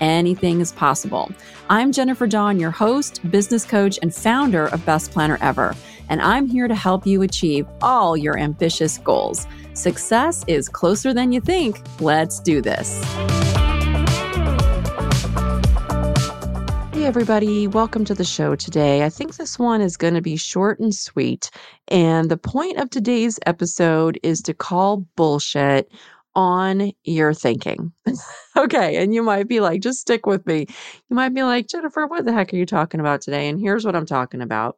anything is possible. I'm Jennifer Dawn, your host, business coach, and founder of Best Planner Ever, and I'm here to help you achieve all your ambitious goals. Success is closer than you think. Let's do this. Hey, everybody, welcome to the show today. I think this one is going to be short and sweet. And the point of today's episode is to call bullshit on your thinking. okay. And you might be like, just stick with me. You might be like, Jennifer, what the heck are you talking about today? And here's what I'm talking about.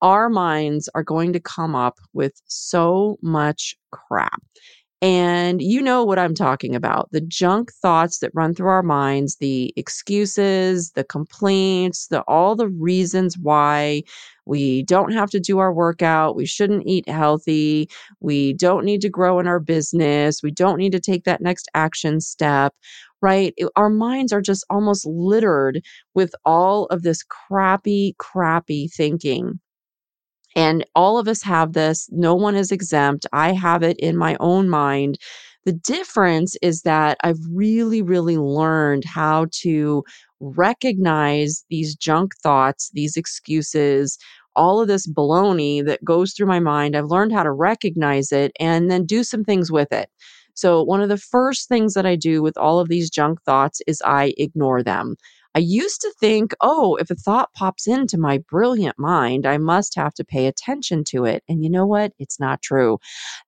Our minds are going to come up with so much crap. And you know what I'm talking about the junk thoughts that run through our minds, the excuses, the complaints, the all the reasons why we don't have to do our workout, we shouldn't eat healthy, we don't need to grow in our business, we don't need to take that next action step, right? Our minds are just almost littered with all of this crappy, crappy thinking. And all of us have this. No one is exempt. I have it in my own mind. The difference is that I've really, really learned how to recognize these junk thoughts, these excuses, all of this baloney that goes through my mind. I've learned how to recognize it and then do some things with it. So, one of the first things that I do with all of these junk thoughts is I ignore them. I used to think, oh, if a thought pops into my brilliant mind, I must have to pay attention to it. And you know what? It's not true.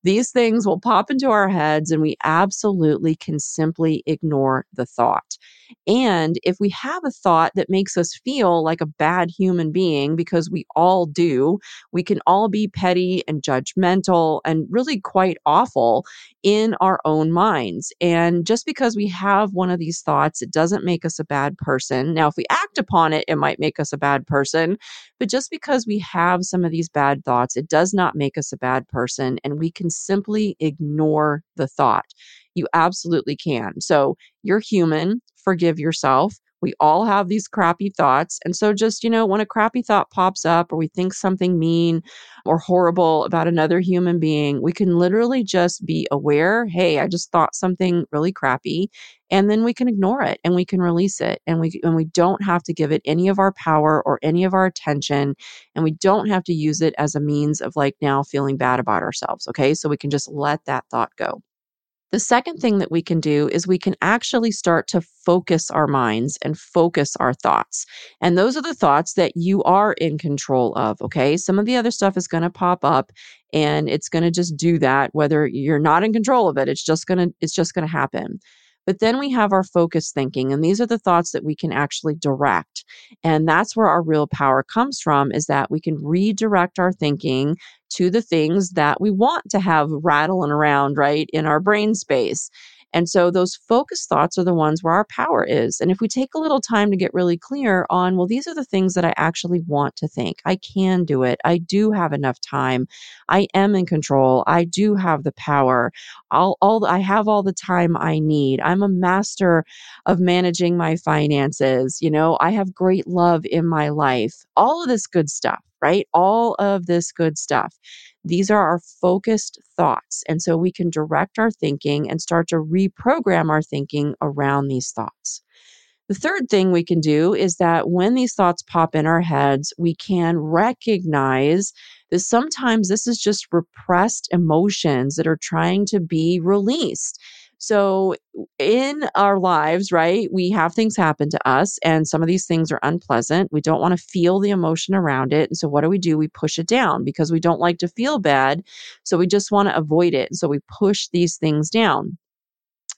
These things will pop into our heads, and we absolutely can simply ignore the thought. And if we have a thought that makes us feel like a bad human being, because we all do, we can all be petty and judgmental and really quite awful in our own minds. And just because we have one of these thoughts, it doesn't make us a bad person. Now, if we act upon it, it might make us a bad person. But just because we have some of these bad thoughts, it does not make us a bad person. And we can simply ignore the thought. You absolutely can. So you're human forgive yourself. We all have these crappy thoughts. And so, just, you know, when a crappy thought pops up or we think something mean or horrible about another human being, we can literally just be aware hey, I just thought something really crappy. And then we can ignore it and we can release it. And we, and we don't have to give it any of our power or any of our attention. And we don't have to use it as a means of like now feeling bad about ourselves. Okay. So we can just let that thought go. The second thing that we can do is we can actually start to focus our minds and focus our thoughts. And those are the thoughts that you are in control of. Okay. Some of the other stuff is going to pop up and it's going to just do that, whether you're not in control of it. It's just going to, it's just going to happen. But then we have our focus thinking, and these are the thoughts that we can actually direct. And that's where our real power comes from is that we can redirect our thinking to the things that we want to have rattling around, right, in our brain space. And so those focused thoughts are the ones where our power is. And if we take a little time to get really clear on, well, these are the things that I actually want to think. I can do it. I do have enough time. I am in control. I do have the power. I'll, all I have all the time I need. I'm a master of managing my finances. You know, I have great love in my life. All of this good stuff, right? All of this good stuff. These are our focused thoughts. And so we can direct our thinking and start to reprogram our thinking around these thoughts. The third thing we can do is that when these thoughts pop in our heads, we can recognize that sometimes this is just repressed emotions that are trying to be released. So, in our lives, right, we have things happen to us, and some of these things are unpleasant. We don't want to feel the emotion around it. And so, what do we do? We push it down because we don't like to feel bad. So, we just want to avoid it. And so, we push these things down.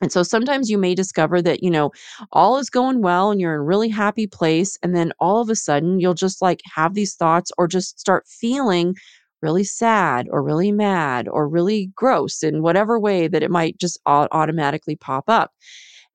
And so sometimes you may discover that, you know, all is going well and you're in a really happy place. And then all of a sudden you'll just like have these thoughts or just start feeling really sad or really mad or really gross in whatever way that it might just automatically pop up.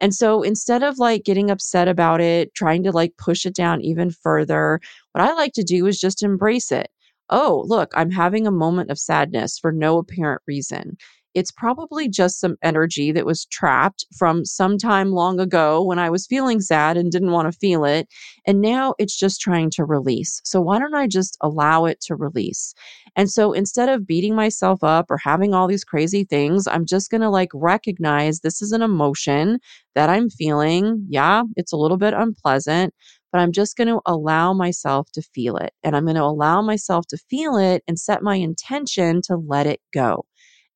And so instead of like getting upset about it, trying to like push it down even further, what I like to do is just embrace it. Oh, look, I'm having a moment of sadness for no apparent reason. It's probably just some energy that was trapped from some time long ago when I was feeling sad and didn't want to feel it. And now it's just trying to release. So why don't I just allow it to release? And so instead of beating myself up or having all these crazy things, I'm just going to like recognize this is an emotion that I'm feeling. Yeah, it's a little bit unpleasant, but I'm just going to allow myself to feel it. And I'm going to allow myself to feel it and set my intention to let it go.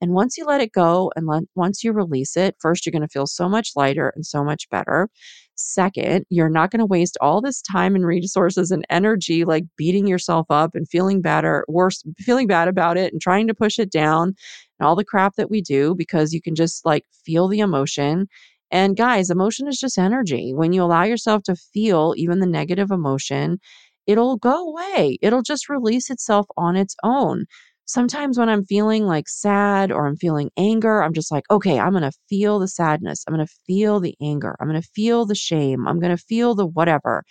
And once you let it go and once you release it, first, you're going to feel so much lighter and so much better. Second, you're not going to waste all this time and resources and energy like beating yourself up and feeling or worse, feeling bad about it and trying to push it down and all the crap that we do because you can just like feel the emotion. And guys, emotion is just energy. When you allow yourself to feel even the negative emotion, it'll go away. It'll just release itself on its own sometimes when I'm feeling like sad or I'm feeling anger, I'm just like, okay, I'm going to feel the sadness. I'm going to feel the anger. I'm going to feel the shame. I'm going to feel the whatever.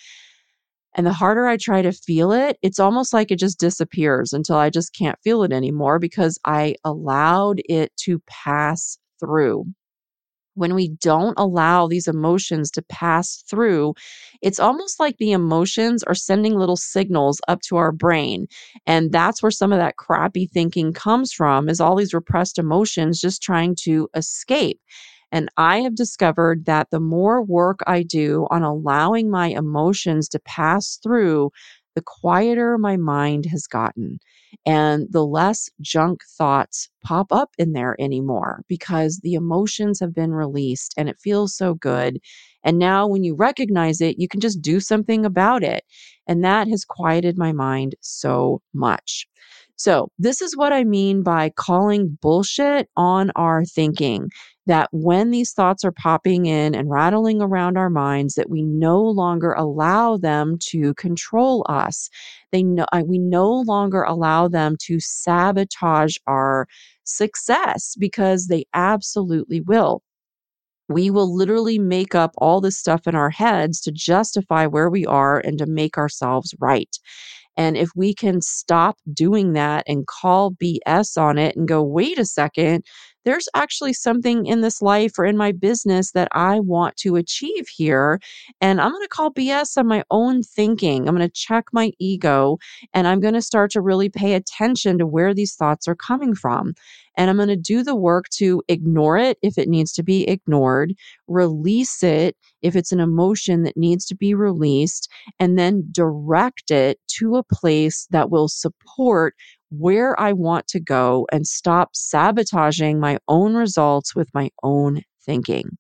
And the harder I try to feel it, it's almost like it just disappears until I just can't feel it anymore because I allowed it to pass through when we don't allow these emotions to pass through, it's almost like the emotions are sending little signals up to our brain. And that's where some of that crappy thinking comes from is all these repressed emotions just trying to escape. And I have discovered that the more work I do on allowing my emotions to pass through, the quieter my mind has gotten and the less junk thoughts pop up in there anymore because the emotions have been released and it feels so good. And now, when you recognize it, you can just do something about it. And that has quieted my mind so much. So, this is what I mean by calling bullshit on our thinking that when these thoughts are popping in and rattling around our minds that we no longer allow them to control us. They know uh, we no longer allow them to sabotage our success because they absolutely will. We will literally make up all this stuff in our heads to justify where we are and to make ourselves right. And if we can stop doing that and call BS on it and go, wait a second, there's actually something in this life or in my business that I want to achieve here. And I'm going to call BS on my own thinking. I'm going to check my ego and I'm going to start to really pay attention to where these thoughts are coming from. And I'm going to do the work to ignore it if it needs to be ignored, release it if it's an emotion that needs to be released, and then direct it to a place that will support where I want to go and stop sabotaging my own results with my own thinking.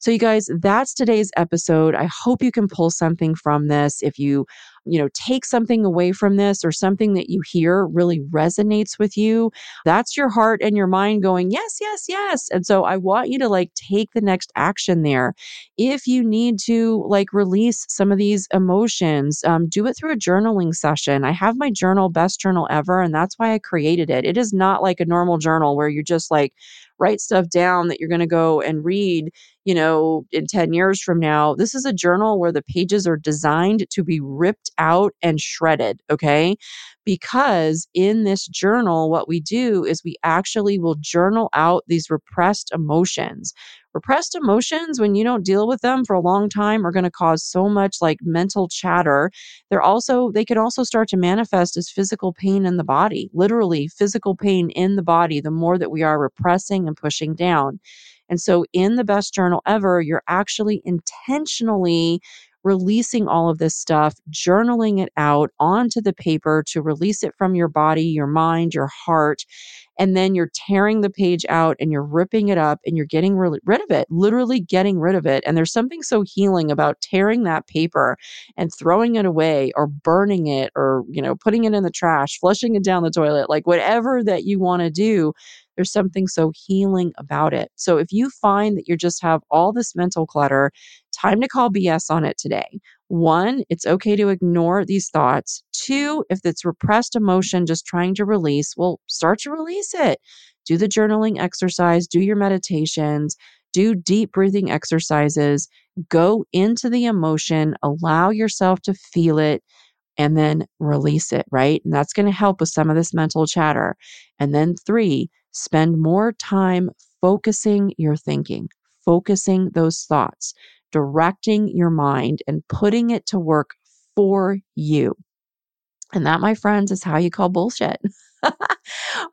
So, you guys, that's today's episode. I hope you can pull something from this. If you, you know, take something away from this or something that you hear really resonates with you, that's your heart and your mind going, yes, yes, yes. And so I want you to like take the next action there. If you need to like release some of these emotions, um, do it through a journaling session. I have my journal, best journal ever, and that's why I created it. It is not like a normal journal where you just like write stuff down that you're going to go and read, you know, in 10 years from now. This is a journal where the pages are designed to be ripped out and shredded, okay? Because in this journal, what we do is we actually will journal out these repressed emotions. Repressed emotions, when you don't deal with them for a long time, are going to cause so much like mental chatter. They're also, they can also start to manifest as physical pain in the body, literally physical pain in the body, the more that we are repressing and pushing down. And so, in the best journal ever, you're actually intentionally releasing all of this stuff, journaling it out onto the paper to release it from your body, your mind, your heart. And then you're tearing the page out and you're ripping it up and you're getting rid of it, literally getting rid of it. And there's something so healing about tearing that paper and throwing it away or burning it or, you know, putting it in the trash, flushing it down the toilet, like whatever that you want to do there's something so healing about it. So if you find that you just have all this mental clutter, time to call BS on it today. One, it's okay to ignore these thoughts. Two, if it's repressed emotion just trying to release, well, start to release it. Do the journaling exercise, do your meditations, do deep breathing exercises, go into the emotion, allow yourself to feel it, and then release it, right? And that's going to help with some of this mental chatter. And then three, spend more time focusing your thinking, focusing those thoughts, directing your mind and putting it to work for you. And that, my friends, is how you call bullshit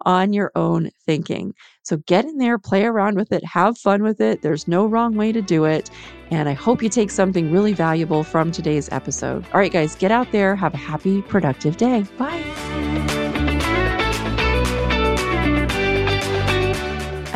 on your own thinking. So get in there, play around with it, have fun with it. There's no wrong way to do it. And I hope you take something really valuable from today's episode. All right, guys, get out there, have a happy, productive day. Bye.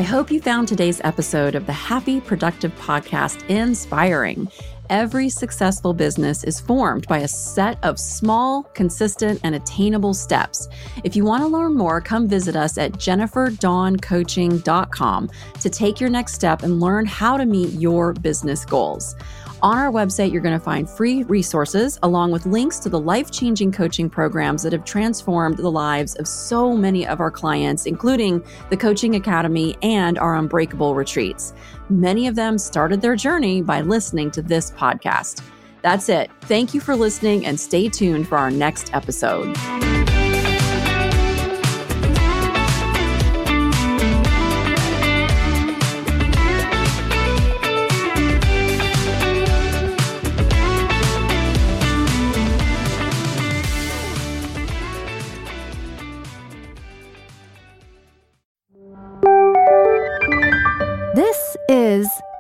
Hope you found today's episode of the Happy Productive Podcast inspiring. Every successful business is formed by a set of small, consistent, and attainable steps. If you want to learn more, come visit us at jenniferdawncoaching.com to take your next step and learn how to meet your business goals. On our website, you're going to find free resources along with links to the life changing coaching programs that have transformed the lives of so many of our clients, including the Coaching Academy and our Unbreakable retreats. Many of them started their journey by listening to this podcast. That's it. Thank you for listening and stay tuned for our next episode.